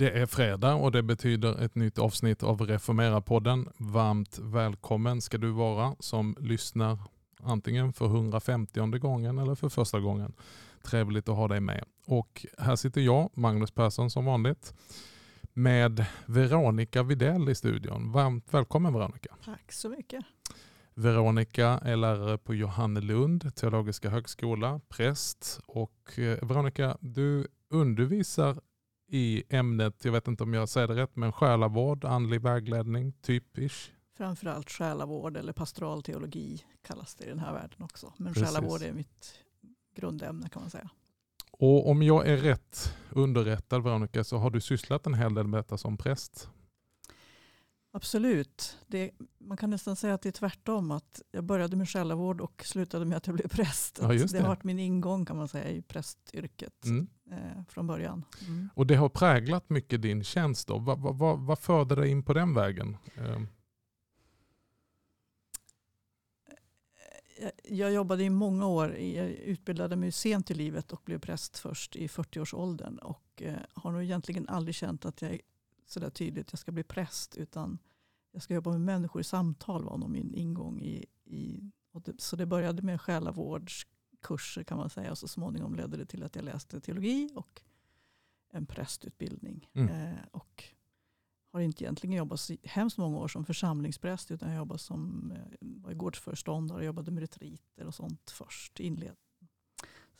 Det är fredag och det betyder ett nytt avsnitt av Reformera-podden. Varmt välkommen ska du vara som lyssnar antingen för 150 gången eller för första gången. Trevligt att ha dig med. Och här sitter jag, Magnus Persson som vanligt, med Veronica Videll i studion. Varmt välkommen Veronica. Tack så mycket. Veronica är lärare på Johannelund teologiska högskola, präst och eh, Veronica, du undervisar i ämnet, jag vet inte om jag säger det rätt, men själavård, andlig vägledning, typisch. Framförallt själavård eller pastoral teologi kallas det i den här världen också. Men Precis. själavård är mitt grundämne kan man säga. Och om jag är rätt underrättad Veronica så har du sysslat en hel del med detta som präst. Absolut. Det, man kan nästan säga att det är tvärtom. Att jag började med själavård och slutade med att jag blev präst. Ja, det. det. har varit min ingång kan man säga i prästyrket Mm. eh, från början. Mm. Och det har präglat mycket din tjänst. Då. Vad, vad, vad, vad förde dig in på den vägen? Eh, Jag- Jag jobbade i många år. i- Jag utbildade mig sent i livet och blev präst först i 40-årsåldern. Och eh, har nog egentligen aldrig känt att jag sådär tydligt att jag ska bli präst. Utan jag ska jobba med människor i samtal var nog min ingång. I, i, det, så det började med själavårdskurser kan man säga. Och så småningom ledde det till att jag läste teologi och en prästutbildning. Mm. Eh, och har inte egentligen jobbat så hemskt många år som församlingspräst utan jag jobbade som eh, var gårdsföreståndare och jobbade med retriter och sånt först i inledningen.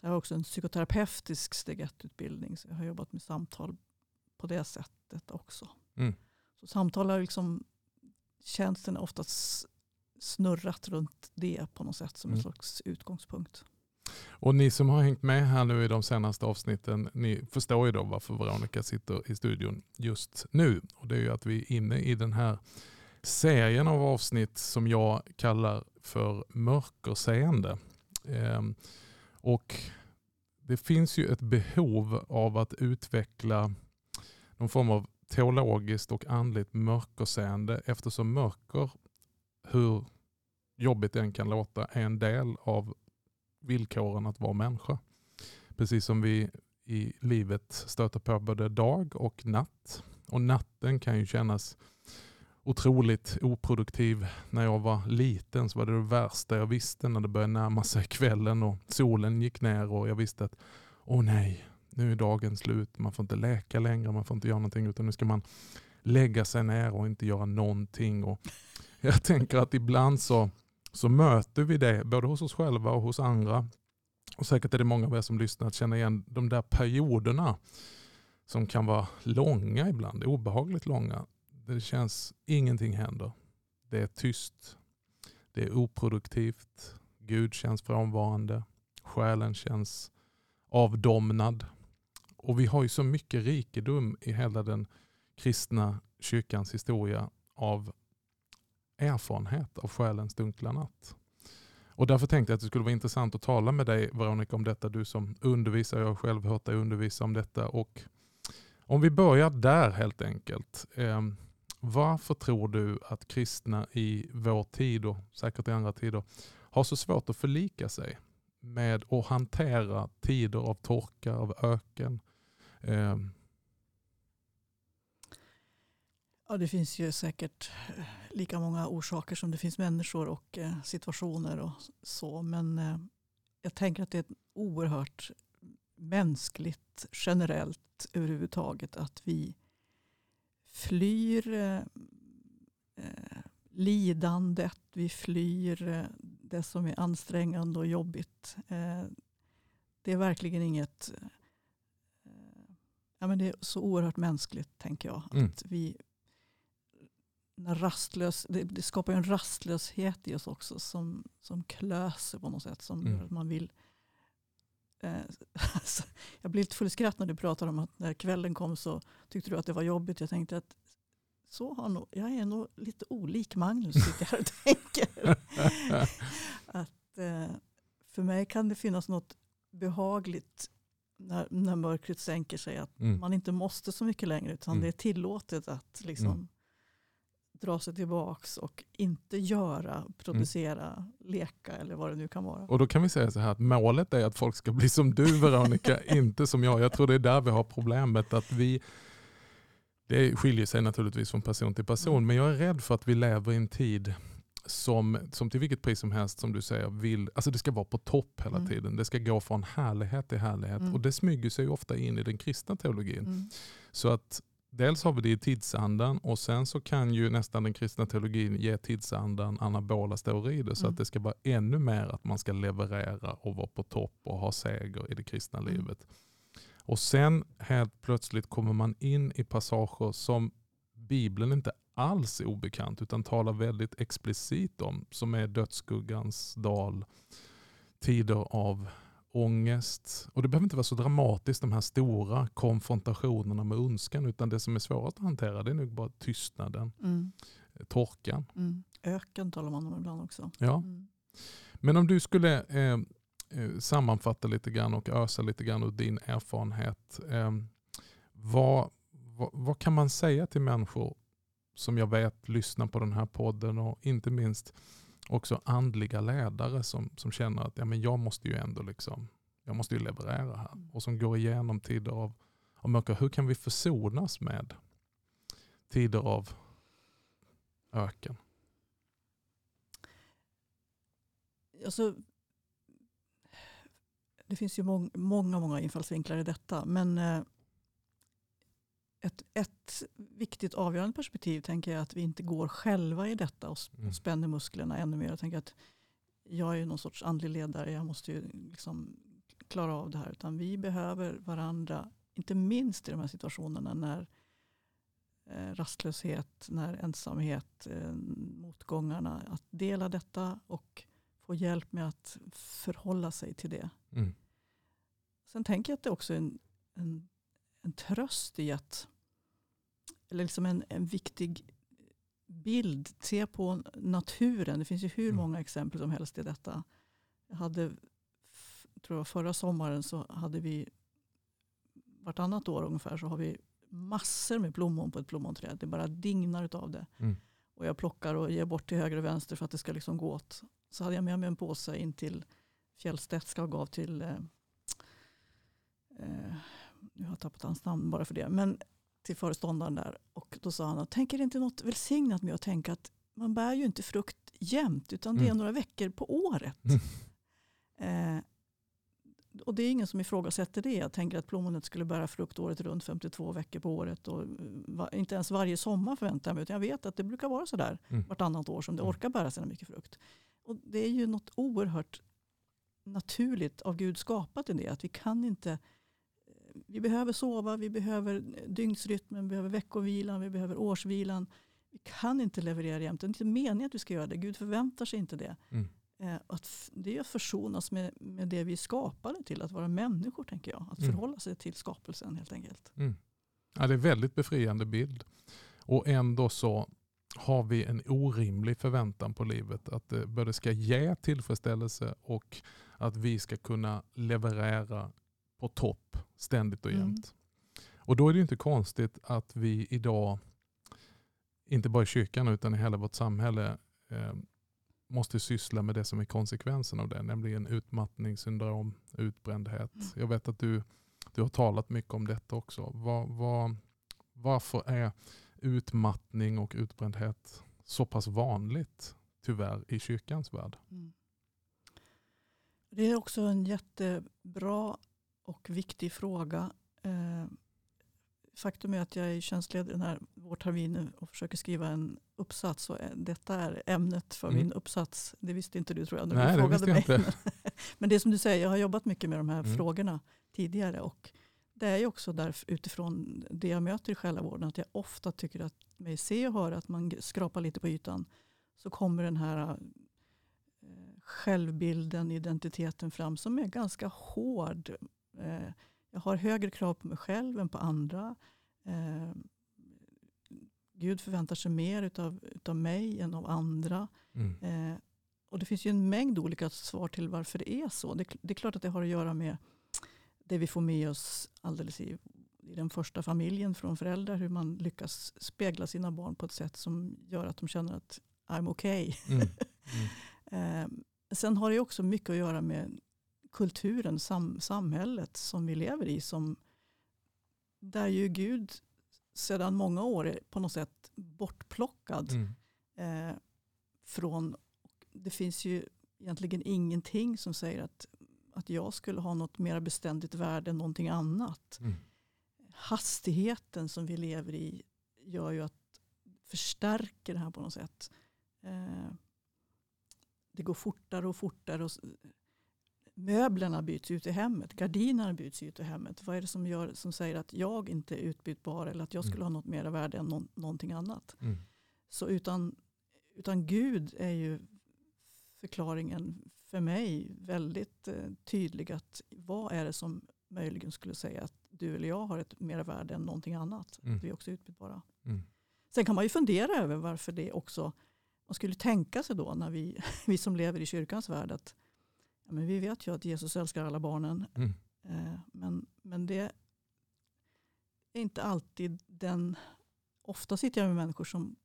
Så jag har också en psykoterapeutisk steg 1-utbildning så jag har jobbat med samtal på det sättet också. Mm. Så samtal har liksom tjänsten har oftast snurrat runt det på något sätt som en Mm. slags utgångspunkt. Och ni som har hängt med här nu i de senaste avsnitten, ni förstår ju då varför Veronica sitter i studion just nu. Och det är ju att vi är inne i den här serien av avsnitt som jag kallar för mörkerseende. Ehm, och det finns ju ett behov av att utveckla någon form av teologiskt och andligt mörkerseende eftersom mörker, hur jobbigt den kan låta, är en del av villkoren att vara människa. Precis som vi i livet stöter på både dag och natt. Och natten kan ju kännas otroligt oproduktiv. När jag var liten så var det det värsta jag visste när det började närma sig kvällen och solen gick ner och jag visste att åh nej, nu är dagen slut. Man får inte läka längre, man får inte göra någonting utan nu ska man lägga sig ner och inte göra någonting. Och jag tänker att ibland så så möter vi det både hos oss själva och hos andra. Och säkert är det många av er som lyssnar att känna igen de där perioderna som kan vara långa ibland, obehagligt långa. Det känns, ingenting händer. Det är tyst, det är oproduktivt, Gud känns frånvarande, själen känns avdomnad. Och vi har ju så mycket rikedom i hela den kristna kyrkans historia av erfarenhet av själens dunkla natt. Och därför tänkte jag att det skulle vara intressant att tala med dig Veronica om detta. Du som undervisar, jag har själv hört dig undervisa om detta. Och om vi börjar där helt enkelt. Eh, varför tror du att kristna i vår tid och säkert i andra tider har så svårt att förlika sig med att hantera tider av torka, av öken? Eh, ja, det finns ju säkert eh, lika många orsaker som det finns människor och eh, situationer och så. Men jag tänker att det är ett oerhört mänskligt generellt överhuvudtaget att vi flyr eh, lidandet, vi flyr det som är ansträngande och jobbigt. Eh, det är verkligen inget eh, Ja, men det är så oerhört mänskligt tänker jag. Mm. Att vi, när rastlös, det, det skapar en rastlöshet i oss också som, som klöser på något sätt. Som Mm. man vill eh, alltså, jag blir lite full skratt när du pratar om att när kvällen kom så tyckte du att det var jobbigt. Jag tänkte att så har nog, jag är nog lite olik Magnus sitter här och tänker. att, eh, för mig kan det finnas något behagligt när, när mörkret sänker sig. Att mm. man inte måste så mycket längre utan Mm. det är tillåtet att liksom Mm. dra sig tillbaks och inte göra, producera, leka eller vad det nu kan vara. Och då kan vi säga så här att målet är att folk ska bli som du Veronica, inte som jag. Jag tror det är där vi har problemet. Att vi, Det skiljer sig naturligtvis från person till person, Mm. men jag är rädd för att vi lever i en tid som, som till vilket pris som helst, som du säger, vill, alltså det ska vara på topp hela Mm. tiden. Det ska gå från härlighet till härlighet. Mm. Och det smyger sig ofta in i den kristna teologin. Mm. Så att dels har vi det i tidsandan och sen så kan ju nästan den kristna teologin ge tidsandan anabola steroider så Mm. att det ska vara ännu mer att man ska leverera och vara på topp och ha seger i det kristna Mm. livet. Och sen helt plötsligt kommer man in i passager som Bibeln inte alls är obekant utan talar väldigt explicit om som är dödsskuggans dal, tider av ångest. Och det behöver inte vara så dramatiskt de här stora konfrontationerna med ondskan utan det som är svårast att hantera det är nog bara tystnaden, Mm. torkan. Mm. Öken talar man om ibland också. Ja. Mm. Men om du skulle eh, eh, sammanfatta lite grann och ösa lite grann ur din erfarenhet. Eh, vad, vad, vad kan man säga till människor som jag vet lyssnar på den här podden och inte minst också andliga ledare som, som känner att ja, men jag måste ju ändå liksom, jag måste ju leverera här. Mm. Och som går igenom tider av, av mörker. Hur kan vi försonas med tider av öken? Alltså, det finns ju mång, många, många infallsvinklar i detta. Men eh, ett, ett viktigt avgörande perspektiv tänker jag att vi inte går själva i detta och Mm. spänner musklerna ännu mer. Jag tänker att jag är någon sorts andlig ledare. Jag måste ju liksom klara av det här. Utan vi behöver varandra. Inte minst i de här situationerna när eh, rastlöshet, när ensamhet, eh, motgångarna. Att dela detta och få hjälp med att förhålla sig till det. Mm. Sen tänker jag att det också är en, en, en tröst i att, eller liksom en, en viktig bild, se på naturen. Det finns ju hur Mm. många exempel som helst i detta. Jag hade, tror jag förra sommaren så hade vi vartannat år ungefär så har vi massor med plommon på ett plommonträd. Det bara dignar av det. Mm. Och jag plockar och ger bort till höger och vänster för att det ska liksom gå åt. Så hade jag med mig en påse in till Fjällstedtska och gav till, eh, eh, nu har jag tappat hans namn bara för det, men till föreståndaren där. Och då sa han, tänker det inte något välsignat med att tänka att man bär ju inte frukt jämt utan det är Mm. några veckor på året. Mm. Eh, och det är ingen som ifrågasätter det. Jag tänker att plommonet skulle bära frukt året runt 52 veckor på året. Och eh, va, inte ens varje sommar förväntar jag mig. Utan jag vet att det brukar vara sådär Mm. vartannat år som det Mm. orkar bära sina mycket frukt. Och det är ju något oerhört naturligt av Gud skapat i det. Att vi kan inte vi behöver sova, vi behöver dygnsrytmen, vi behöver veckovilan, vi behöver årsvilan. Vi kan inte leverera jämt. Det är inte meningen att vi ska göra det. Gud förväntar sig inte det. Mm. Eh, Att det är att försonas med, med det vi skapade till, att vara människor tänker jag. Att Mm. förhålla sig till skapelsen helt enkelt. Mm. Ja, det är en väldigt befriande bild. Och ändå så har vi en orimlig förväntan på livet. Att det både ska ge tillfredsställelse och att vi ska kunna leverera på topp ständigt och Mm. jämt. Och då är det inte konstigt att vi idag, inte bara i kyrkan utan i hela vårt samhälle, eh, måste syssla med det som är konsekvensen av det, nämligen utmattningssyndrom, utbrändhet. Mm. Jag vet att du, du har talat mycket om detta också. Vad, vad, varför är utmattning och utbrändhet så pass vanligt, tyvärr, i kyrkans värld? Mm. Det är också en jättebra och viktig fråga. Eh, Faktum är att jag är tjänstledare den här vårterminen och försöker skriva en uppsats. Och eh, detta är ämnet för Mm. min uppsats. Det visste inte du tror jag när Nej, du frågade mig. Men det är som du säger, jag har jobbat mycket med de här Mm. frågorna tidigare. Och det är ju också där, utifrån det jag möter i själavården att jag ofta tycker att mig se och höra att man skrapar lite på ytan. Så kommer den här eh, självbilden, identiteten fram som är ganska hård. Eh, jag har högre krav på mig själv än på andra. Eh, Gud förväntar sig mer utav, utav mig än av andra. Mm. Eh, och det finns ju en mängd olika svar till varför det är så. Det, det är klart att det har att göra med det vi får med oss alldeles i, i den första familjen från föräldrar. Hur man lyckas spegla sina barn på ett sätt som gör att de känner att I'm okay. Mm. Eh, sen har det också mycket att göra med kulturen, sam, samhället som vi lever i. Som, där ju Gud sedan många år är på något sätt bortplockad. Mm. Eh, från, det finns ju egentligen ingenting som säger att, att jag skulle ha något mer beständigt värde än någonting annat. Mm. Hastigheten som vi lever i gör ju att förstärker det här på något sätt. Eh, det går fortare och fortare. Och möblerna byts ut i hemmet. Gardinerna byts ut i hemmet. Vad är det som, gör, som säger att jag inte är utbytbar eller att jag skulle Mm. ha något mer värde än någon, någonting annat? Mm. Så utan, utan Gud är ju förklaringen för mig väldigt eh, tydlig. att Vad är det som möjligen skulle säga att du eller jag har ett mer värde än någonting annat? Mm. Att vi också är utbytbara. Mm. Sen kan man ju fundera över varför det också, man skulle tänka sig då när vi, vi som lever i kyrkans värld att men vi vet ju att Jesus älskar alla barnen. Mm. Eh, men, men det är inte alltid den, ofta sitter jag med människor som,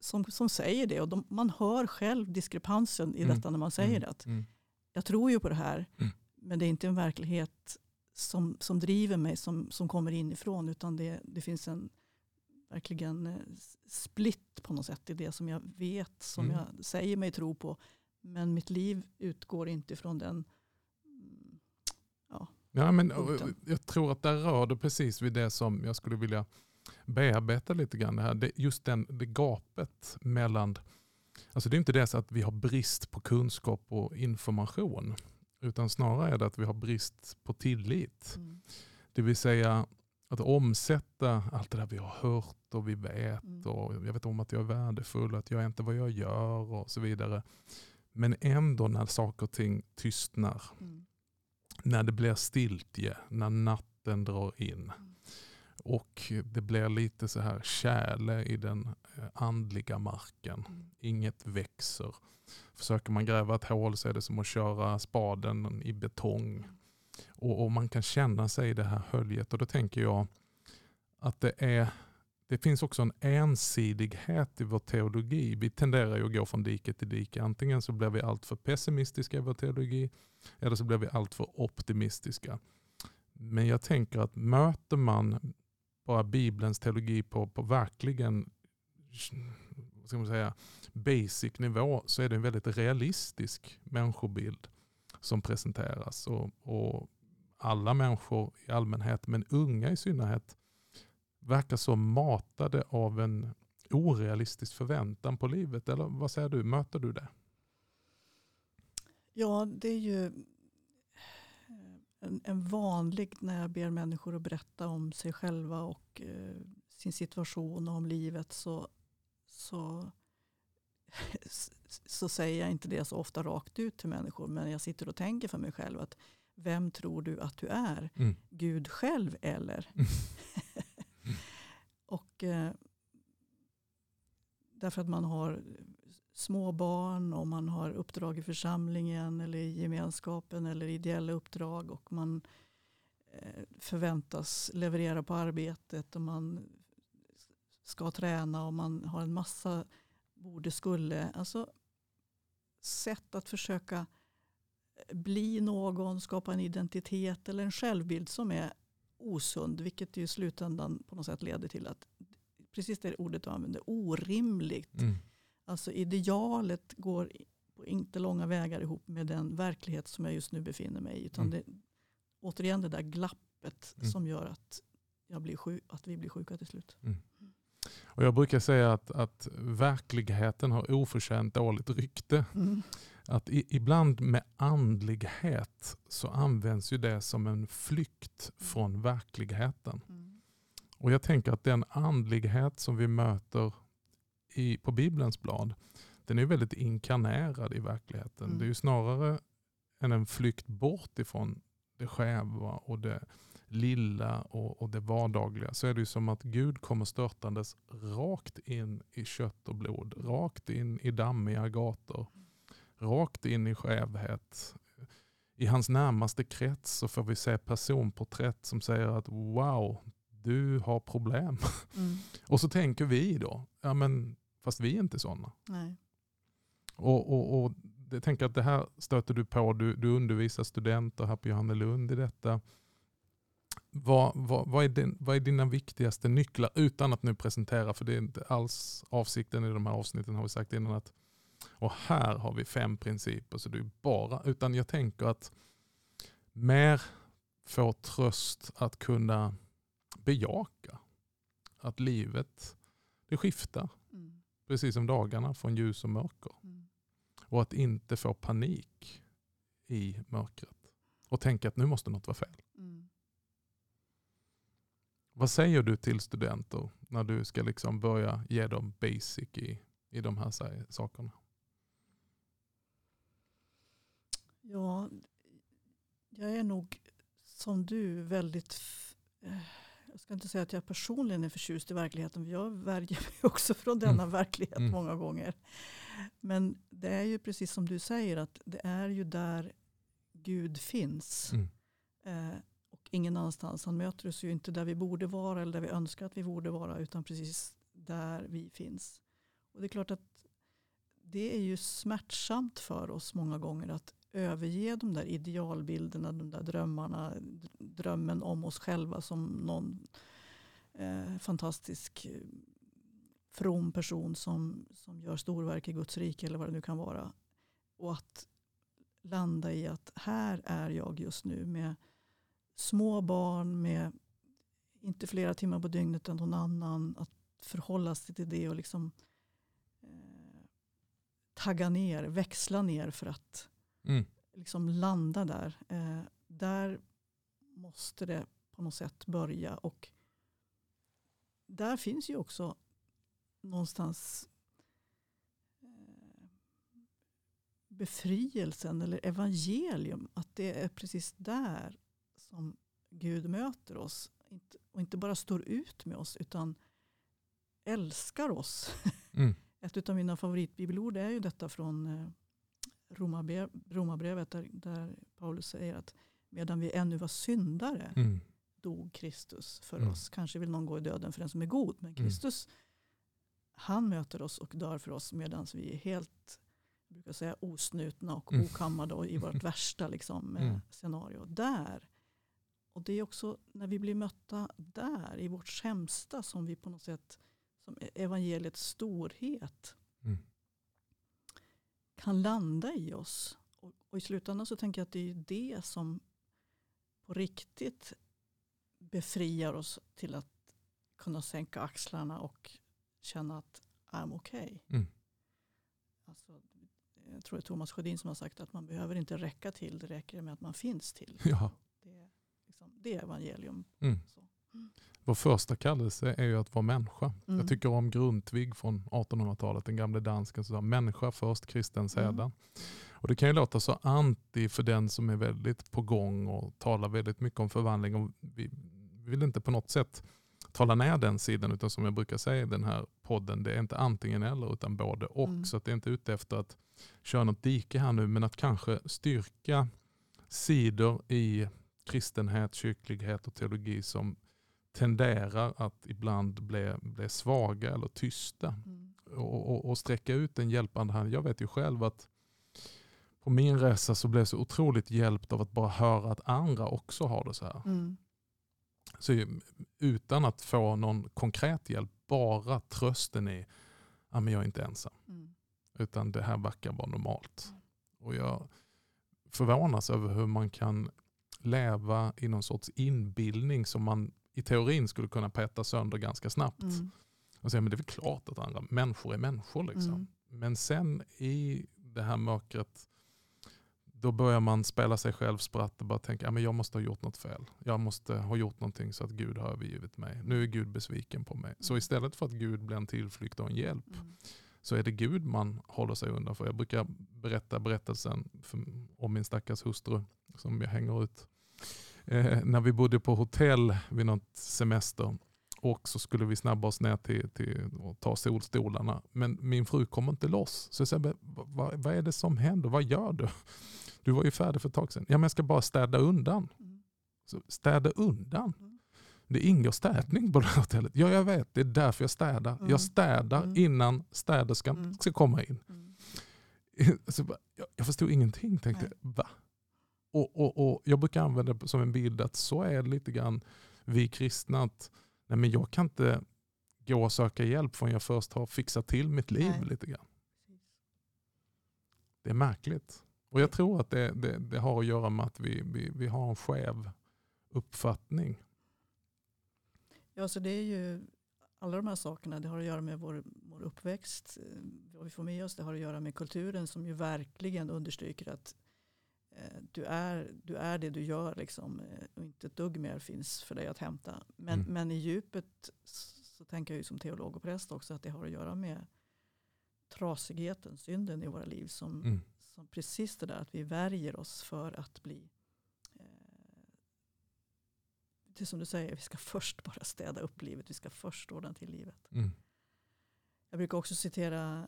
som, som säger det och de, man hör själv diskrepansen i Mm. detta när man säger det. Att Mm. jag tror ju på det här Mm. men det är inte en verklighet som, som driver mig som, som kommer inifrån utan det, det finns en verkligen eh, split på något sätt i det som jag vet, som Mm. jag säger mig tro på. Men mitt liv utgår inte från den. mm, Ja, men, punkten. jag tror att där rör det precis vid det som jag skulle vilja bearbeta lite grann. Det här. Det, just den, det gapet mellan, alltså det är inte det så att vi har brist på kunskap och information, utan snarare är det att vi har brist på tillit. Det vill säga att omsätta allt det där vi har hört och vi vet Mm. och jag vet om att jag är värdefull, att jag är inte vad jag gör och så vidare. Men ändå när saker och ting tystnar, Mm. när det blir stiltje, när natten drar in och det blir lite så här kärle i den eh, andliga marken. Mm. Inget växer. Försöker man gräva ett hål så är det som att köra spaden i betong. Och, och man kan känna sig i det här höljet. Och då tänker jag att det är det finns också en ensidighet i vår teologi. Vi tenderar ju att gå från dike till dike. Antingen så blir vi alltför pessimistiska i vår teologi eller så blir vi alltför optimistiska. Men jag tänker att möter man bara Bibelns teologi på, på verkligen vad ska man säga, basic nivå så är det en väldigt realistisk människobild som presenteras. Och, och alla människor i allmänhet, men unga i synnerhet, verkar så matade av en orealistisk förväntan på livet. Eller vad säger du, möter du det? Ja, det är ju en, en vanlig när jag ber människor att berätta om sig själva och eh, sin situation och om livet så, så, så säger jag inte det så ofta rakt ut till människor. Men jag sitter och tänker för mig själv att vem tror du att du är? Mm. Gud själv eller? och eh, därför att man har små barn och man har uppdrag i församlingen eller i gemenskapen eller ideella uppdrag och man eh, förväntas leverera på arbetet och man ska träna och man har en massa borde skulle. Alltså sätt att försöka bli någon, skapa en identitet eller en självbild som är osund, vilket ju i slutändan på något sätt leder till att, precis det ordet du använder, orimligt. Mm. Alltså idealet går på inte långa vägar ihop med den verklighet som jag just nu befinner mig i. Utan Mm. det, återigen det där glappet Mm. som gör att, jag blir sjuk, att vi blir sjuka till slut. Och jag brukar säga att, att verkligheten har oförtjänt dåligt rykte. Att i, ibland med andlighet så används ju det som en flykt från verkligheten. Och jag tänker att den andlighet som vi möter i, på Bibelns blad, den är väldigt inkarnerad i verkligheten. Mm. Det är ju snarare än en flykt bort ifrån det skäva och det lilla och, och det vardagliga. Så är det ju som att Gud kommer störtandes rakt in i kött och blod. Rakt in i dammiga gator. Rakt in i skevhet. I hans närmaste krets så får vi se personporträtt som säger att wow, du har problem. Mm. Och så tänker vi då, ja men fast vi är inte sådana. Och, och, och jag tänker att det här stöter du på, du, du undervisar studenter här på Johannelund i detta. vad, vad, vad, är din, vad är dina viktigaste nycklar utan att nu presentera, för det är inte alls avsikten i de här avsnitten har vi sagt innan att och här har vi fem principer. Så det är bara, utan jag tänker att mer få tröst att kunna bejaka att livet det skiftar. Mm. Precis som dagarna från ljus och mörker. Mm. Och att inte få panik i mörkret. Och tänka att nu måste något vara fel. Mm. Vad säger du till studenter när du ska liksom börja ge dem basic i, i de här sakerna? Ja, jag är nog som du väldigt eh, jag ska inte säga att jag personligen är förtjust i verkligheten. Jag värjer mig också från denna mm. verklighet mm. många gånger. Men det är ju precis som du säger att det är ju där Gud finns. Mm. Eh, och ingen annanstans. Han möter oss ju inte där vi borde vara eller där vi önskar att vi borde vara. Utan precis där vi finns. Och det är klart att det är ju smärtsamt för oss många gånger att överge de där idealbilderna, de där drömmarna, drömmen om oss själva som någon eh, fantastisk from person som, som gör storverk i Guds rike eller vad det nu kan vara. Och att landa i att här är jag just nu med små barn, med inte flera timmar på dygnet än någon annan. Att förhålla sig till det och liksom eh, tagga ner, växla ner för att mm. liksom landa där. Eh, där måste det på något sätt börja. Och där finns ju också någonstans eh, befrielsen eller evangelium. Att det är precis där som Gud möter oss. Och inte bara står ut med oss utan älskar oss. Mm. Ett av mina favoritbibelord är ju detta från eh, Romarbrevet där, där Paulus säger att medan vi ännu var syndare mm. dog Kristus för mm. oss. Kanske vill någon gå i döden för den som är god. Men mm. Kristus, mm. han möter oss och dör för oss medan vi är helt jag brukar säga, osnutna och mm. okammade och i vårt värsta liksom, eh, mm. scenario. Där. Och det är också när vi blir mötta där, i vårt sämsta, som vi på något sätt, som evangeliets storhet kan landa i oss. Och, och, i slutändan så tänker jag att det är det som på riktigt befriar oss till att kunna sänka axlarna och känna att I'm okay. Mm. Alltså, jag tror det är Thomas Sjödin som har sagt att man behöver inte räcka till, det räcker med att man finns till. Ja. Det, liksom, det är evangelium. Mm. Mm. Vår första kallelse är ju att vara människa. Mm. Jag tycker om Grundtvig från 1800-talet, den gamle dansken som sa människa först, kristen sedan. Mm. Och det kan ju låta så anti för den som är väldigt på gång och talar väldigt mycket om förvandling. Och vi vill inte på något sätt tala ner den sidan utan som jag brukar säga i den här podden, det är inte antingen eller utan både och. Mm. Så att det är inte ute efter att köra något dike här nu men att kanske styrka sidor i kristenhet, kyrklighet och teologi som tenderar att ibland bli, bli svaga eller tysta. Mm. Och, och, och, sträcka ut en hjälpande hand. Jag vet ju själv att på min resa så blev jag så otroligt hjälpt av att bara höra att andra också har det så här. Mm. Så utan att få någon konkret hjälp, bara trösten i att jag är inte ensam. Mm. Utan det här verkar vara normalt. Mm. Och jag förvånas över hur man kan leva i någon sorts inbildning som man i teorin skulle kunna peta sönder ganska snabbt. Mm. Och säga men det är väl klart att andra människor är människor. Liksom. Mm. Men sen i det här mörkret då börjar man spela sig själv spratt och bara tänka att jag måste ha gjort något fel. Jag måste ha gjort någonting så att Gud har övergivit mig. Nu är Gud besviken på mig. Så mm. istället för att Gud blir en tillflykt och en hjälp mm. så är det Gud man håller sig undan för. Jag brukar berätta berättelsen om min stackars hustru som jag hänger ut eh, när vi bodde på hotell vid något semester och så skulle vi snabba oss ner till, till och ta solstolarna. Men min fru kom inte loss. Så jag sa, vad, vad är det som händer? Vad gör du? Du var ju färdig för ett tag sedan. Ja, men jag ska bara städa undan. Mm. Så städa undan? Mm. Det ingår städning på det här hotellet. Ja, jag vet. Det är därför jag städar. Mm. Jag städar mm. innan städerskan mm. ska komma in. Mm. Så jag, jag förstod ingenting. Tänkte, va? Och, och, och Jag brukar använda det som en bild att så är det lite grann vi kristna. Att, nej men jag kan inte gå och söka hjälp förrän jag först har fixat till mitt liv nej. lite grann. Det är märkligt. Och jag tror att det, det, det har att göra med att vi, vi, vi har en skev uppfattning. Ja, så det är ju alla de här sakerna. Det har att göra med vår, vår uppväxt, eh, vad vi får med oss. Det har att göra med kulturen som ju verkligen understryker att du, är, du är det du gör liksom, eh, och inte ett dugg mer finns för dig att hämta. Men, mm. men i djupet så tänker jag ju som teolog och präst också att det har att göra med trasigheten, synden i våra liv som, mm. som precis det där att vi värjer oss för att bli det är som du säger, vi ska först bara städa upp livet. Vi ska först ordna till livet. Mm. Jag brukar också citera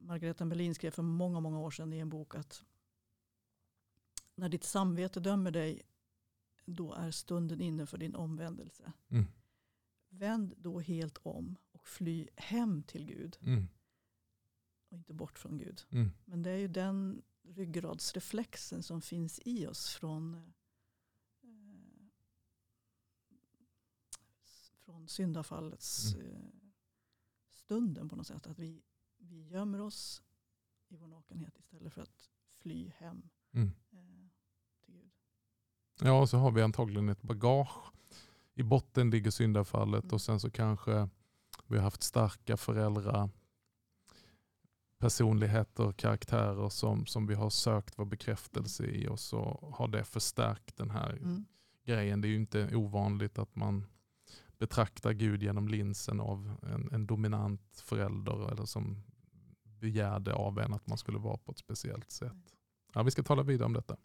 Margareta Melin skrev för många, många år sedan i en bok att när ditt samvete dömer dig då är stunden inne för din omvändelse. Mm. Vänd då helt om och fly hem till Gud. Mm. Och inte bort från Gud. Mm. Men det är ju den ryggradsreflexen som finns i oss från från syndafallets mm. Eh, stunden på något sätt. Att vi, vi gömmer oss i vår nakenhet istället för att fly hem mm. Eh. Ja, och så har vi antagligen ett bagage. I botten ligger syndafallet mm. och sen så kanske vi har haft starka föräldrar personligheter, karaktärer som, som vi har sökt vår bekräftelse i och så har det förstärkt den här mm. grejen. Det är ju inte ovanligt att man betraktar Gud genom linsen av en, en dominant förälder eller som begärde av en att man skulle vara på ett speciellt sätt. Ja, vi ska tala vidare om detta.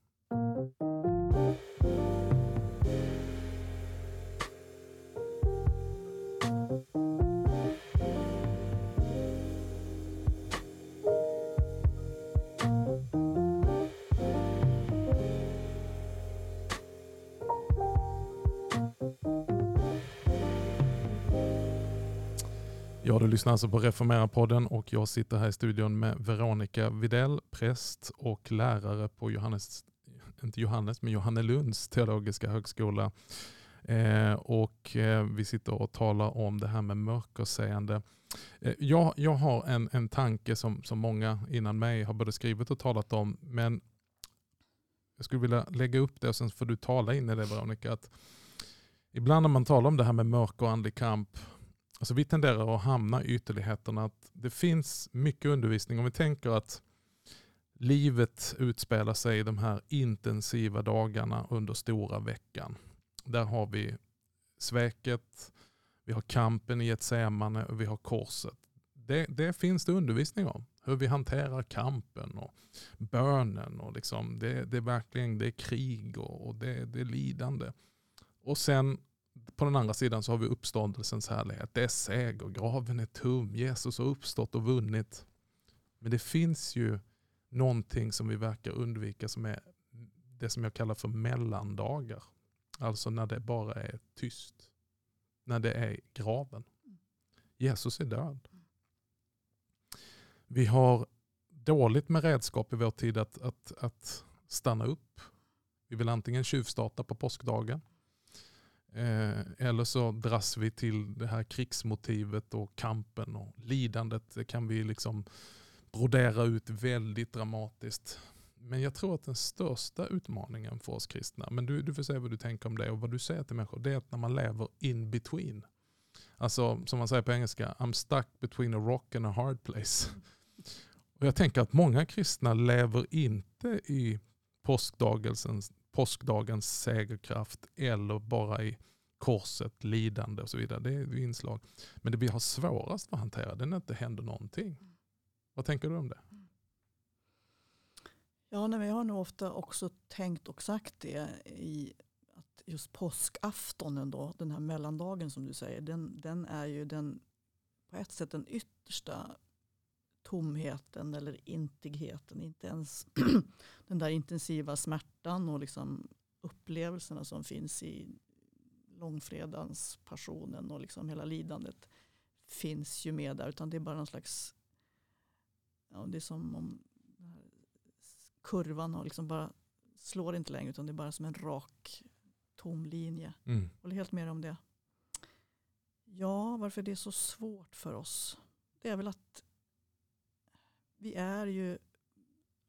Ja, du lyssnar alltså på Reformera-podden och jag sitter här i studion med Veronica Videll, präst och lärare på Johannes, inte Johannes, men Johannelunds teologiska högskola. Eh, och eh, vi sitter och talar om det här med mörkerseende. Eh, jag, jag har en, en tanke som, som många innan mig har både skrivit och talat om, men jag skulle vilja lägga upp det och sen får du tala in i det Veronica. Att ibland när man talar om det här med mörker och andlig kamp Alltså vi tenderar att hamna i ytterligheterna. Att det finns mycket undervisning. Om vi tänker att livet utspelar sig i de här intensiva dagarna under stora veckan. Där har vi sveket, vi har kampen i ett Getsemane och vi har korset. Det, det, finns det undervisning om. Hur vi hanterar kampen och bönen. Och liksom, det, det är verkligen det är krig och, och det, det är lidande. Och sen på den andra sidan så har vi uppståndelsens härlighet. Det är seger, graven är tom, Jesus har uppstått och vunnit. Men det finns ju någonting som vi verkar undvika som är det som jag kallar för mellandagar. Alltså när det bara är tyst. När det är graven. Jesus är död. Vi har dåligt med redskap i vår tid att, att, att stanna upp. Vi vill antingen tjuvstarta på påskdagen Eh, eller så dras vi till det här krigsmotivet och kampen och lidandet. Det kan vi liksom brodera ut väldigt dramatiskt. Men jag tror att den största utmaningen för oss kristna, men du, du får säga vad du tänker om det och vad du säger till människor, det är att när man lever in between. Alltså som man säger på engelska, I'm stuck between a rock and a hard place. Och jag tänker att många kristna lever inte i påskdagens, påskdagens segerkraft eller bara i korset, lidande och så vidare. Det är inslag. Men det vi har svårast att hantera det är när det inte händer någonting. Vad tänker du om det? Ja, nej, jag har nog ofta också tänkt och sagt det i att just påskaftonen, då, den här mellandagen som du säger, den, den är ju den, på ett sätt den yttersta tomheten eller intigheten. Inte ens den där intensiva smärtan och liksom upplevelserna som finns i långfredagens passionen och liksom hela lidandet finns ju med där. Utan det är bara någon slags, ja, det är som om kurvan har liksom bara slår inte längre utan det är bara som en rak tom linje. Mm. Håller helt med om det. Ja, varför det är så svårt för oss. Det är väl att vi är ju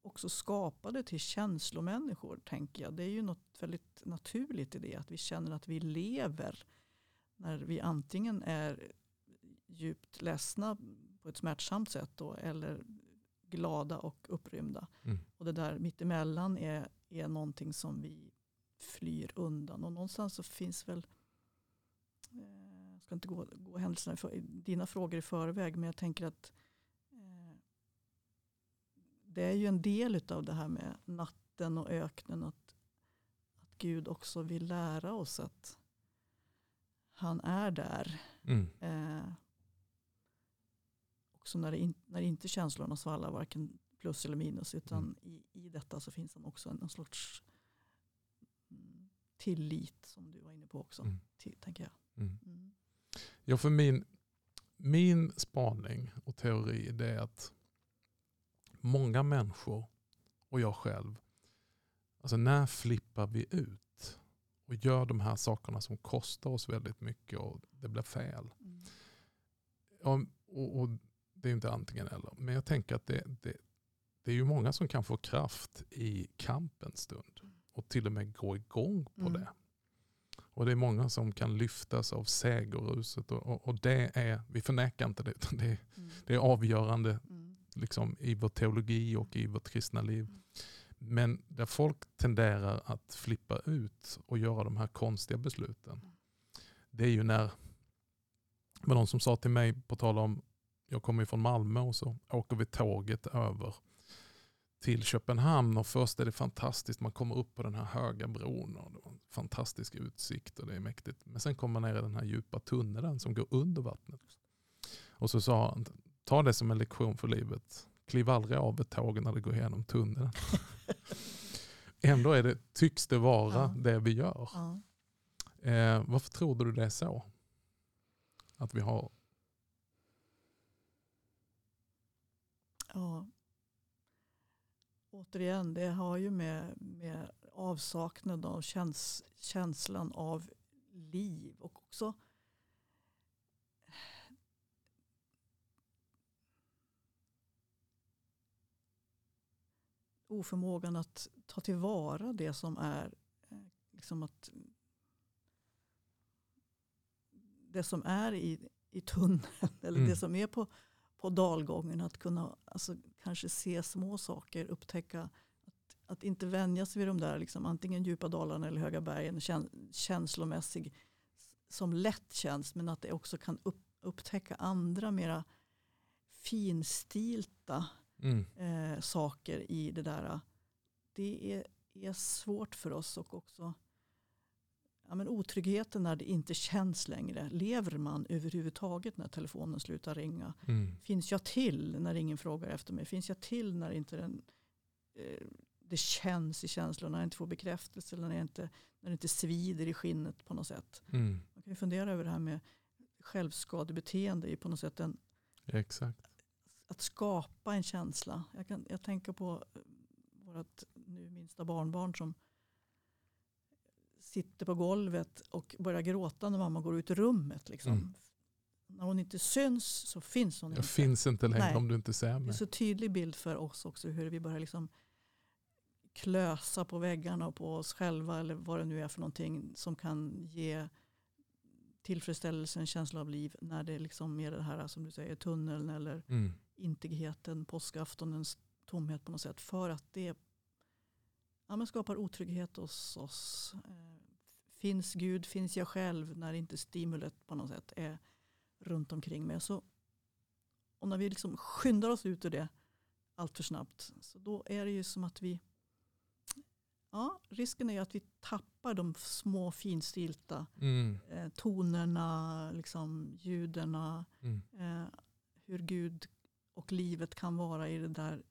också skapade till känslomänniskor, tänker jag. Det är ju något väldigt naturligt i det, att vi känner att vi lever när vi antingen är djupt ledsna på ett smärtsamt sätt då, eller glada och upprymda. Mm. Och det där mittemellan är, är någonting som vi flyr undan. Och någonstans så finns väl, eh, jag ska inte gå, gå händelserna för, dina frågor i förväg, men jag tänker att eh, det är ju en del av det här med natten och öknen. Att, att Gud också vill lära oss att han är där. Mm. Eh, också när, det in, när inte känslorna svallar, varken plus eller minus. Utan Mm. i, i detta så finns det också en, en sorts mm, tillit som du var inne på också. Mm. Till, tänker jag. Mm. Mm. Ja, för min, min spaning och teori är att många människor och jag själv, alltså när flippar vi ut och gör de här sakerna som kostar oss väldigt mycket och det blir fel. Mm. Och, och det är inte antingen eller. Men jag tänker att det, det, det är ju många som kan få kraft i kampens stund och till och med gå igång på Mm. det. Och det är många som kan lyftas av segerruset och, och, och det är, vi förnekar inte det, utan det, är- Mm. det är avgörande Mm liksom, i vår teologi och i vårt kristna liv. Men där folk tenderar att flippa ut och göra de här konstiga besluten. Det är ju när, det var någon som sa till mig på tal om, jag kommer ju från Malmö och så åker vi tåget över till Köpenhamn och först är det fantastiskt, man kommer upp på den här höga bron och det var en fantastisk utsikt och det är mäktigt. Men sen kommer man ner i den här djupa tunneln som går under vattnet. Och så sa han, ta det som en lektion för livet. Kliv aldrig av ett tåg när det går igenom tunneln. Ändå är det, tycks det vara Ja. det vi gör. Ja. Eh, varför tror du det är så? Att vi har... Ja. Återigen, det har ju med, med avsaknad av käns, känslan av liv och också oförmågan att ta tillvara det som är eh, liksom att det som är i, i tunneln eller Mm. det som är på, på dalgången. Att kunna alltså, kanske se små saker, upptäcka att, att inte vänja sig vid de där liksom, antingen djupa dalarna eller höga bergen kän, känslomässig som lätt känns men att det också kan upp, upptäcka andra mera finstilta Mm, eh, saker i det där. Det är, är svårt för oss och också ja, men otryggheten när det inte känns längre. Lever man överhuvudtaget när telefonen slutar ringa? mm, Finns jag till när ingen frågar efter mig? Finns jag till när inte den, eh, det känns i känslorna, när jag inte får bekräftelse eller när, inte, när det inte svider i skinnet på något sätt? mm. Man kan ju fundera över det här med självskadebeteende är på något sätt en, Exakt. Att skapa en känsla. Jag, kan, jag tänker på eh, vårt nu minsta barnbarn som sitter på golvet och börjar gråta när mamma går ut ur rummet. Liksom. Mm. När hon inte syns så finns hon Jag inte. finns inte längre Nej. om du inte ser Det är mig. så tydlig bild för oss också hur vi börjar liksom klösa på väggarna och på oss själva eller vad det nu är för någonting som kan ge tillfredsställelse, en känsla av liv när det liksom är det här som du säger tunneln eller Mm, intigheten, påskaftonens tomhet på något sätt. För att det ja, men skapar otrygghet hos oss. Eh, finns Gud, finns jag själv när inte stimulet på något sätt är runt omkring mig. Så, och när vi liksom skyndar oss ut ur det allt för snabbt så då är det ju som att vi Ja, risken är ju att vi tappar de små finstilta mm, eh, tonerna, liksom, ljuderna, mm, eh, hur Gud och livet kan vara i det där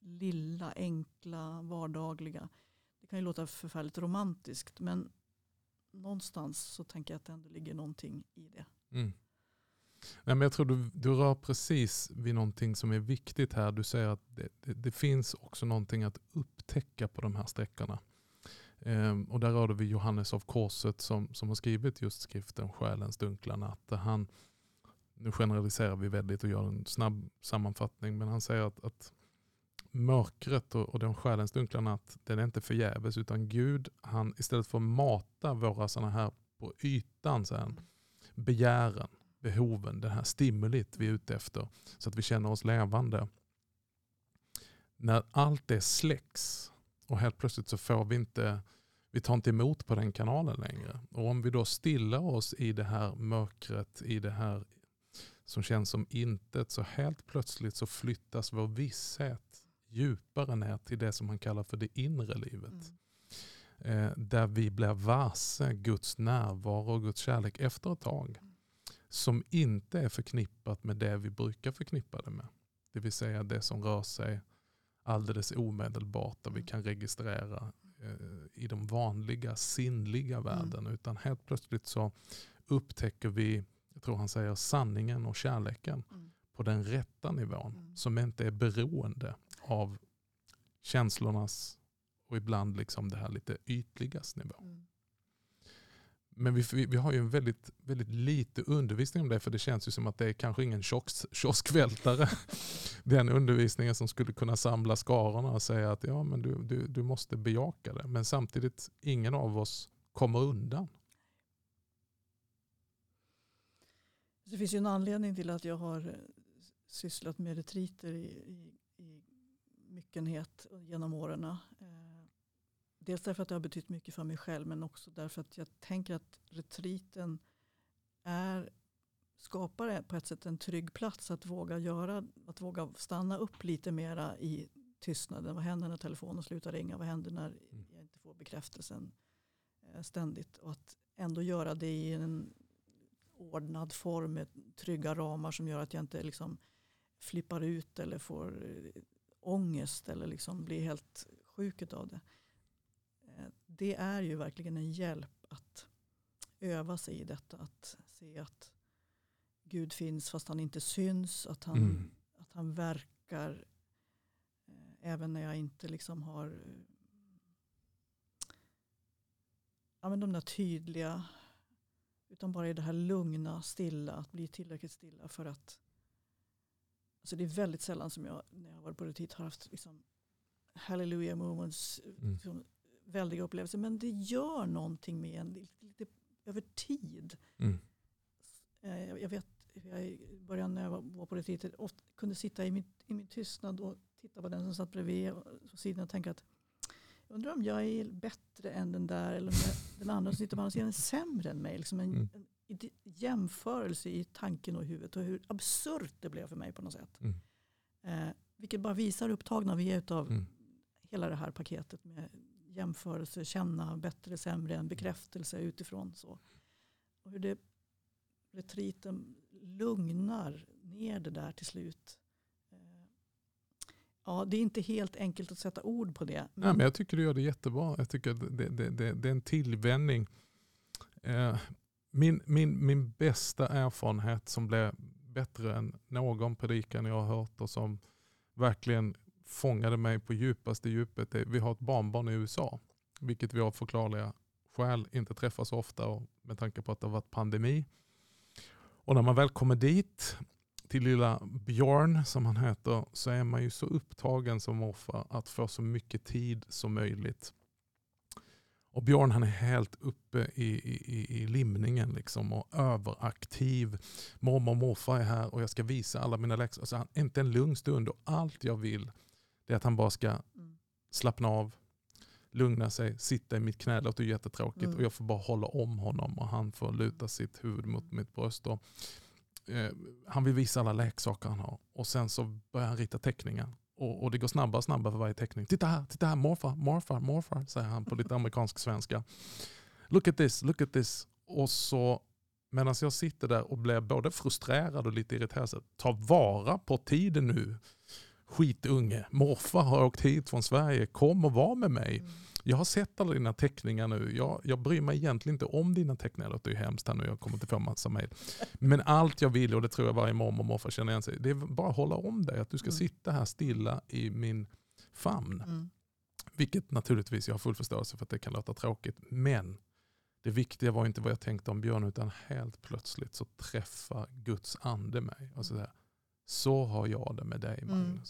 lilla, enkla, vardagliga. Det kan ju låta förfärligt romantiskt men någonstans så tänker jag att det ändå ligger någonting i det. mm. Nej, men jag tror du, du rör precis vid någonting som är viktigt här. Du säger att det, det, det finns också någonting att upptäcka på de här sträckorna. Ehm, och där rörde vi Johannes av Korset som, som har skrivit just skriften Själens dunkla natt. Där han, nu generaliserar vi väldigt och gör en snabb sammanfattning, men han säger att, att mörkret och, och den själens dunkla natt, den är inte förgäves utan Gud, han istället för att mata våra sådana här på ytan, så här, begären, behoven, det här stimulit vi är ute efter så att vi känner oss levande. När allt det släcks och helt plötsligt så får vi inte, vi tar inte emot på den kanalen längre. Och om vi då stillar oss i det här mörkret, i det här som känns som intet, så helt plötsligt så flyttas vår visshet djupare ner till det som man kallar för det inre livet. Mm. Eh, där vi blir varse Guds närvaro och Guds kärlek efter ett tag. Som inte är förknippat med det vi brukar förknippa det med. Det vill säga det som rör sig alldeles omedelbart där vi kan registrera eh, i de vanliga sinnliga mm. världen. Mm. Utan helt plötsligt så upptäcker vi, jag tror han säger sanningen och kärleken mm. på den rätta nivån. Mm. Som inte är beroende av känslornas och ibland liksom det här lite ytligas nivå. Mm. Men vi, vi, vi, har ju en väldigt, väldigt lite undervisning om det för det känns ju som att det är kanske ingen kiosk, kioskvältare. Den undervisningen som skulle kunna samla skarorna och säga att ja, men du, du, du måste bejaka det. Men samtidigt, ingen av oss kommer undan. Det finns ju en anledning till att jag har sysslat med retriter i, i, i myckenhet genom åren. Eh, dels därför att det har betytt mycket för mig själv men också därför att jag tänker att retriten är, skapar på ett sätt en trygg plats att våga göra, att våga stanna upp lite mera i tystnaden. Vad händer när telefonen slutar ringa? Vad händer när mm. jag inte får bekräftelsen eh, ständigt? Och att ändå göra det i en ordnad form med trygga ramar som gör att jag inte liksom flippar ut eller får eh, ångest eller liksom blir helt sjuk av det. Eh, det är ju verkligen en hjälp att öva sig i detta. Att se att Gud finns fast han inte syns. Att han, mm. att han verkar eh, även när jag inte liksom har ja, men de där tydliga utan bara i det här lugna, stilla, att bli tillräckligt stilla för att Alltså det är väldigt sällan som jag när jag har varit på retreat har haft liksom hallelujah moments, mm. liksom, väldiga upplevelser. Men det gör någonting med en lite, lite över tid. Mm. Eh, jag vet, jag i början när jag var på retreatet kunde sitta i min, i min tystnad och titta på den som satt bredvid på sidan och tänka att undrar om jag är bättre än den där eller om jag, den andra som sitter på andra sidan är sämre än mig. Liksom en, mm. en, jämförelse i tanken och huvudet och hur absurt det blev för mig på något sätt. Mm. Eh, vilket bara visar hur upptagna vi är av mm. hela det här paketet med jämförelse, känna bättre, sämre, en bekräftelse utifrån. Så. Och hur det, retriten lugnar ner det där till slut. Ja, det är inte helt enkelt att sätta ord på det. Men... Ja, men jag tycker du gör det jättebra. Jag tycker det, det, det, det är en tillvänjning. Eh, min, min, min bästa erfarenhet som blev bättre än någon predikan jag har hört och som verkligen fångade mig på djupaste djupet. Är, vi har ett barnbarn i USA, vilket vi av förklarliga skäl inte träffar så ofta och med tanke på att det har varit pandemi. Och när man väl kommer dit till lilla Björn som han heter så är man ju så upptagen som morfar att få så mycket tid som möjligt och Björn han är helt uppe i, i, i limningen liksom och överaktiv. Mormor och morfar är här och jag ska visa alla mina läxor. Alltså han, inte en lugn stund och allt jag vill är att han bara ska mm. slappna av, lugna sig, sitta i mitt knä. Det låter jättetråkigt mm. och jag får bara hålla om honom och han får luta sitt huvud mot mitt bröst. Och, eh, han vill visa alla leksaker han har och sen så börjar han rita teckningar. Och, och, det går snabbare och snabbare för varje teckning. Titta här, titta här, morfar, morfar, morfar, säger han på lite amerikansk svenska. Look at this, look at this. Och så medan jag sitter där och blir både frustrerad och lite irriterad. Så, ta vara på tiden nu. Skitunge, morfar har åkt hit från Sverige, kom och var med mig. Mm jag har sett alla dina teckningar nu. Jag, jag bryr mig egentligen inte om dina teckningar. Det låter ju hemskt här nu, jag kommer inte få massa mejl. Men allt jag vill, och det tror jag varje mormor och morfar känner igen sig det är bara att hålla om dig. Att du ska mm. sitta här stilla i min famn. Mm. Vilket naturligtvis jag har full förståelse för att det kan låta tråkigt. Men det viktiga var inte vad jag tänkte om Björn utan helt plötsligt så träffar Guds ande mig. Och så, där, så har jag det med dig Mm.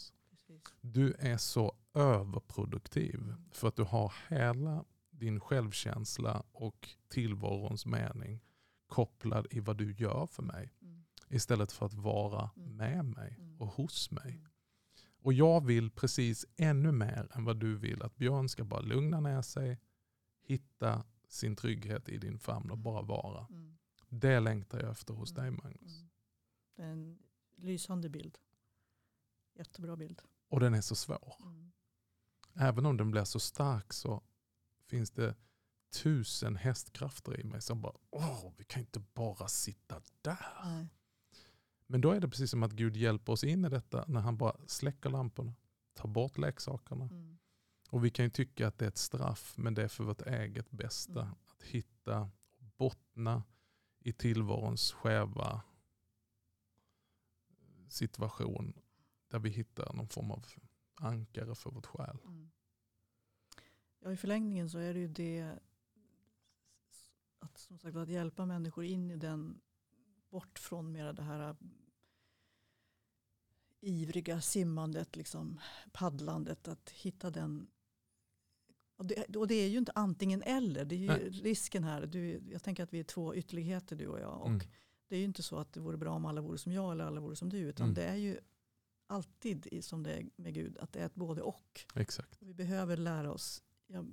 Du är så överproduktiv för att du har hela din självkänsla och tillvarons mening kopplad i vad du gör för mig. Mm. Istället för att vara Mm. med mig Mm. och hos mig. Mm. Och jag vill precis ännu mer än vad du vill att Björn ska bara lugna ner sig, hitta sin trygghet i din famn och bara vara. Mm. Det längtar jag efter hos Mm. dig Magnus. Mm. Det är en lysande bild. Jättebra bild. Och den är så svår. Mm. Även om den blir så stark så finns det tusen hästkrafter i mig som bara, åh, vi kan inte bara sitta där. Nej. Men då är det precis som att Gud hjälper oss in i detta när han bara släcker lamporna, tar bort leksakerna. Mm. Och vi kan ju tycka att det är ett straff, men det är för vårt eget bästa. Mm. Att hitta, bottna i tillvarons skeva situation där vi hittar någon form av ankare för vårt själ. Mm. Ja, I förlängningen så är det ju det att, som sagt, att hjälpa människor in i den, bort från mera det här ivriga simmandet, liksom, paddlandet, att hitta den och det, och det är ju inte antingen eller. Det är ju Nej. risken här. Du, jag tänker att vi är två ytterligheter du och jag. Och Mm. Det är ju inte så att det vore bra om alla vore som jag eller alla vore som du. Utan Mm. det är ju alltid som det är med Gud. Att det är ett både och. Exakt. Vi behöver lära oss. Jag,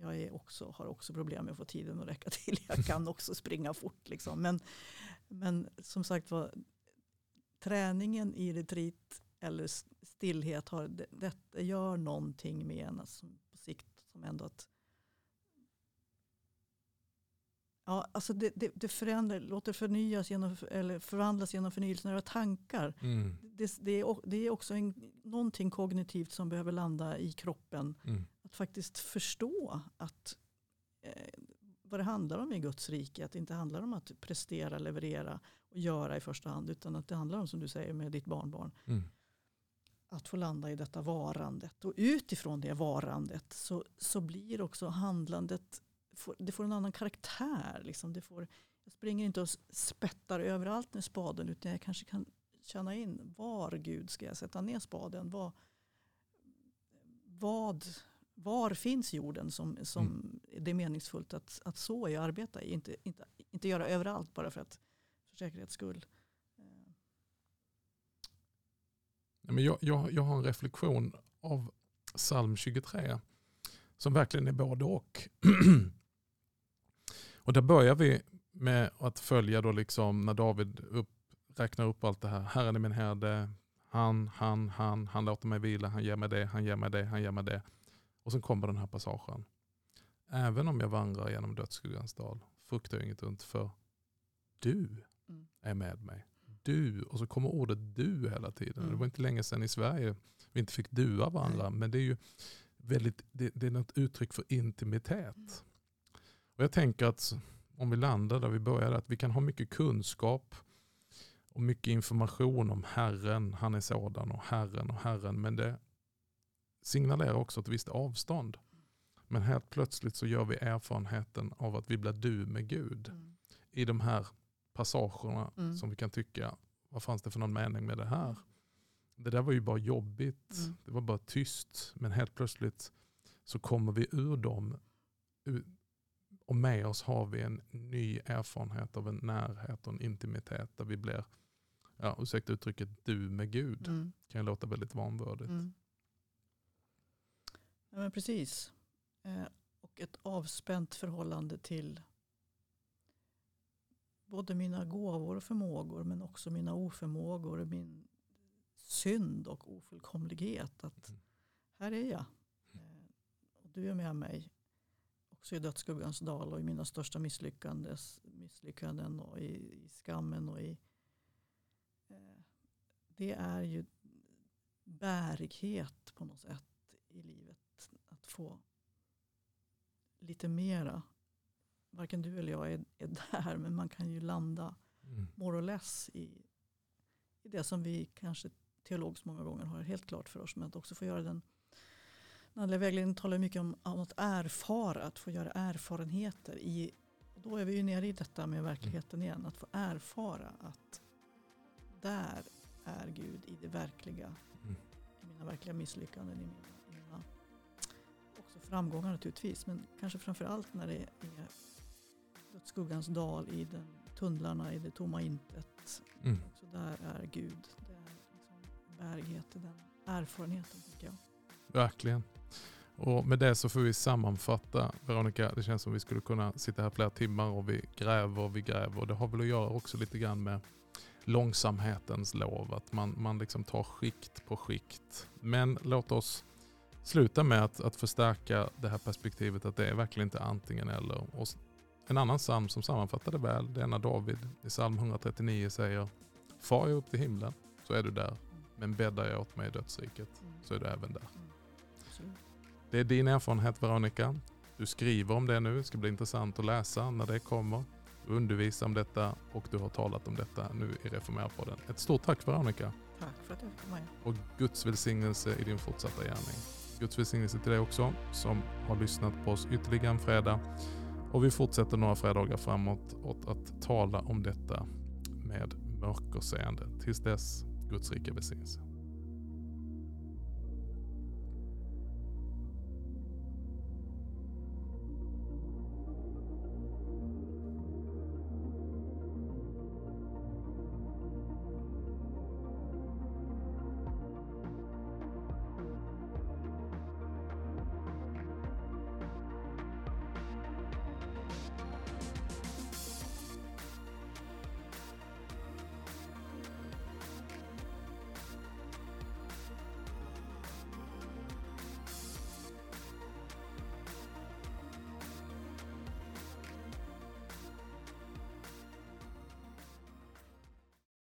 jag är också, har också problem med att få tiden att räcka till. Jag kan också springa fort. Liksom. Men, men som sagt var, träningen i retreat eller stillhet har, det, det gör någonting med en alltså, på sikt. Som ändå att, ja, alltså det, det, det förändrar, låter förnyas genom, eller förvandlas genom förnyelsen av tankar Mm. det, det, är, det är också en, någonting kognitivt som behöver landa i kroppen. Mm. Att faktiskt förstå att eh, vad det handlar om i Guds rike. Att det inte handlar om att prestera, leverera och göra i första hand. Utan att det handlar om, som du säger med ditt barnbarn, Mm. att få landa i detta varandet. Och utifrån det varandet så, så blir också handlandet, får, det får en annan karaktär. Liksom. Det får, jag springer inte och spettar överallt med spaden utan jag kanske kan känna in var Gud ska jag sätta ner spaden. Vad, vad, var finns jorden som, som det är meningsfullt att, att så i och arbeta i. Inte, inte, inte göra överallt bara för att för säkerhets skull. Men jag, jag, jag har en reflektion av psalm 23 som verkligen är både och. och där börjar vi med att följa då liksom när David upp, räknar upp allt det här. Herren är min herde, han, han, han, han låter mig vila, han ger mig det, han ger mig det, han ger mig det. Och sen kommer den här passagen. Även om jag vandrar genom dödsskuggans dal fruktar jag inget ont för du Mm. är med mig. Du, och så kommer ordet du hela tiden. Mm. Det var inte länge sedan i Sverige vi inte fick dua varandra. Men det är ju väldigt, det, det är något uttryck för intimitet. Och jag tänker att om vi landar där vi började, att vi kan ha mycket kunskap och mycket information om Herren, han är sådan och Herren och Herren. Men det signalerar också ett visst avstånd. Men helt plötsligt så gör vi erfarenheten av att vi blir du med Gud Mm. i de här passagerna Mm. som vi kan tycka, vad fanns det för någon mening med det här? Det där var ju bara jobbigt, Mm. det var bara tyst. Men helt plötsligt så kommer vi ur dem och med oss har vi en ny erfarenhet av en närhet och en intimitet där vi blir, ja, ursäkta uttrycket, du med Gud. Mm. kan ju låta väldigt vanvördigt. Mm. Ja, men precis. Eh, och ett avspänt förhållande till både mina gåvor och förmågor men också mina oförmågor, min synd och ofullkomlighet. Att Mm. här är jag. Eh, och du är med mig. Också i dödsskuggans dal och i mina största misslyckanden och i, i skammen och i eh, det är ju bärighet på något sätt i livet. Att få lite mera. Varken du eller jag är, är där men man kan ju landa Mm. more or less i, i det som vi kanske teologiskt många gånger har helt klart för oss. Men att också få göra den andliga vägledningen talar mycket om, om, att erfara, att få göra erfarenheter. I, och då är vi ju nere i detta med verkligheten igen. Att få erfara att där är Gud i det verkliga. Mm. I mina verkliga misslyckanden, i mina, i mina också framgångar naturligtvis. Men kanske framförallt när det är dödsskuggans dal i den tunnlarna i det tomma intet. Mm. Så där är Gud. Det är liksom bärighet i den erfarenheten tycker jag. Verkligen. Och med det så får vi sammanfatta, Veronica, det känns som vi skulle kunna sitta här flera timmar och vi gräver och vi gräver. Och det har väl att göra också lite grann med långsamhetens lov, att man, man liksom tar skikt på skikt. Men låt oss sluta med att, att förstärka det här perspektivet att det är verkligen inte antingen eller. Och en annan psalm som sammanfattar det väl, det är när David i psalm 139 säger Far jag upp till himlen så är du där, men bäddar jag åt mig i dödsriket så är du även där. Det är din erfarenhet Veronica. Du skriver om det nu, det ska bli intressant att läsa när det kommer. Du undervisar om detta och du har talat om detta nu i Reformerpodden. Ett stort tack Veronica. Tack för att jag fick komma. Och Guds välsignelse i din fortsatta gärning. Guds välsignelse till dig också som har lyssnat på oss ytterligare en fredag. Och vi fortsätter några fredagar framåt åt att tala om detta med mörkerseende. Tills dess, Guds rika välsignelse.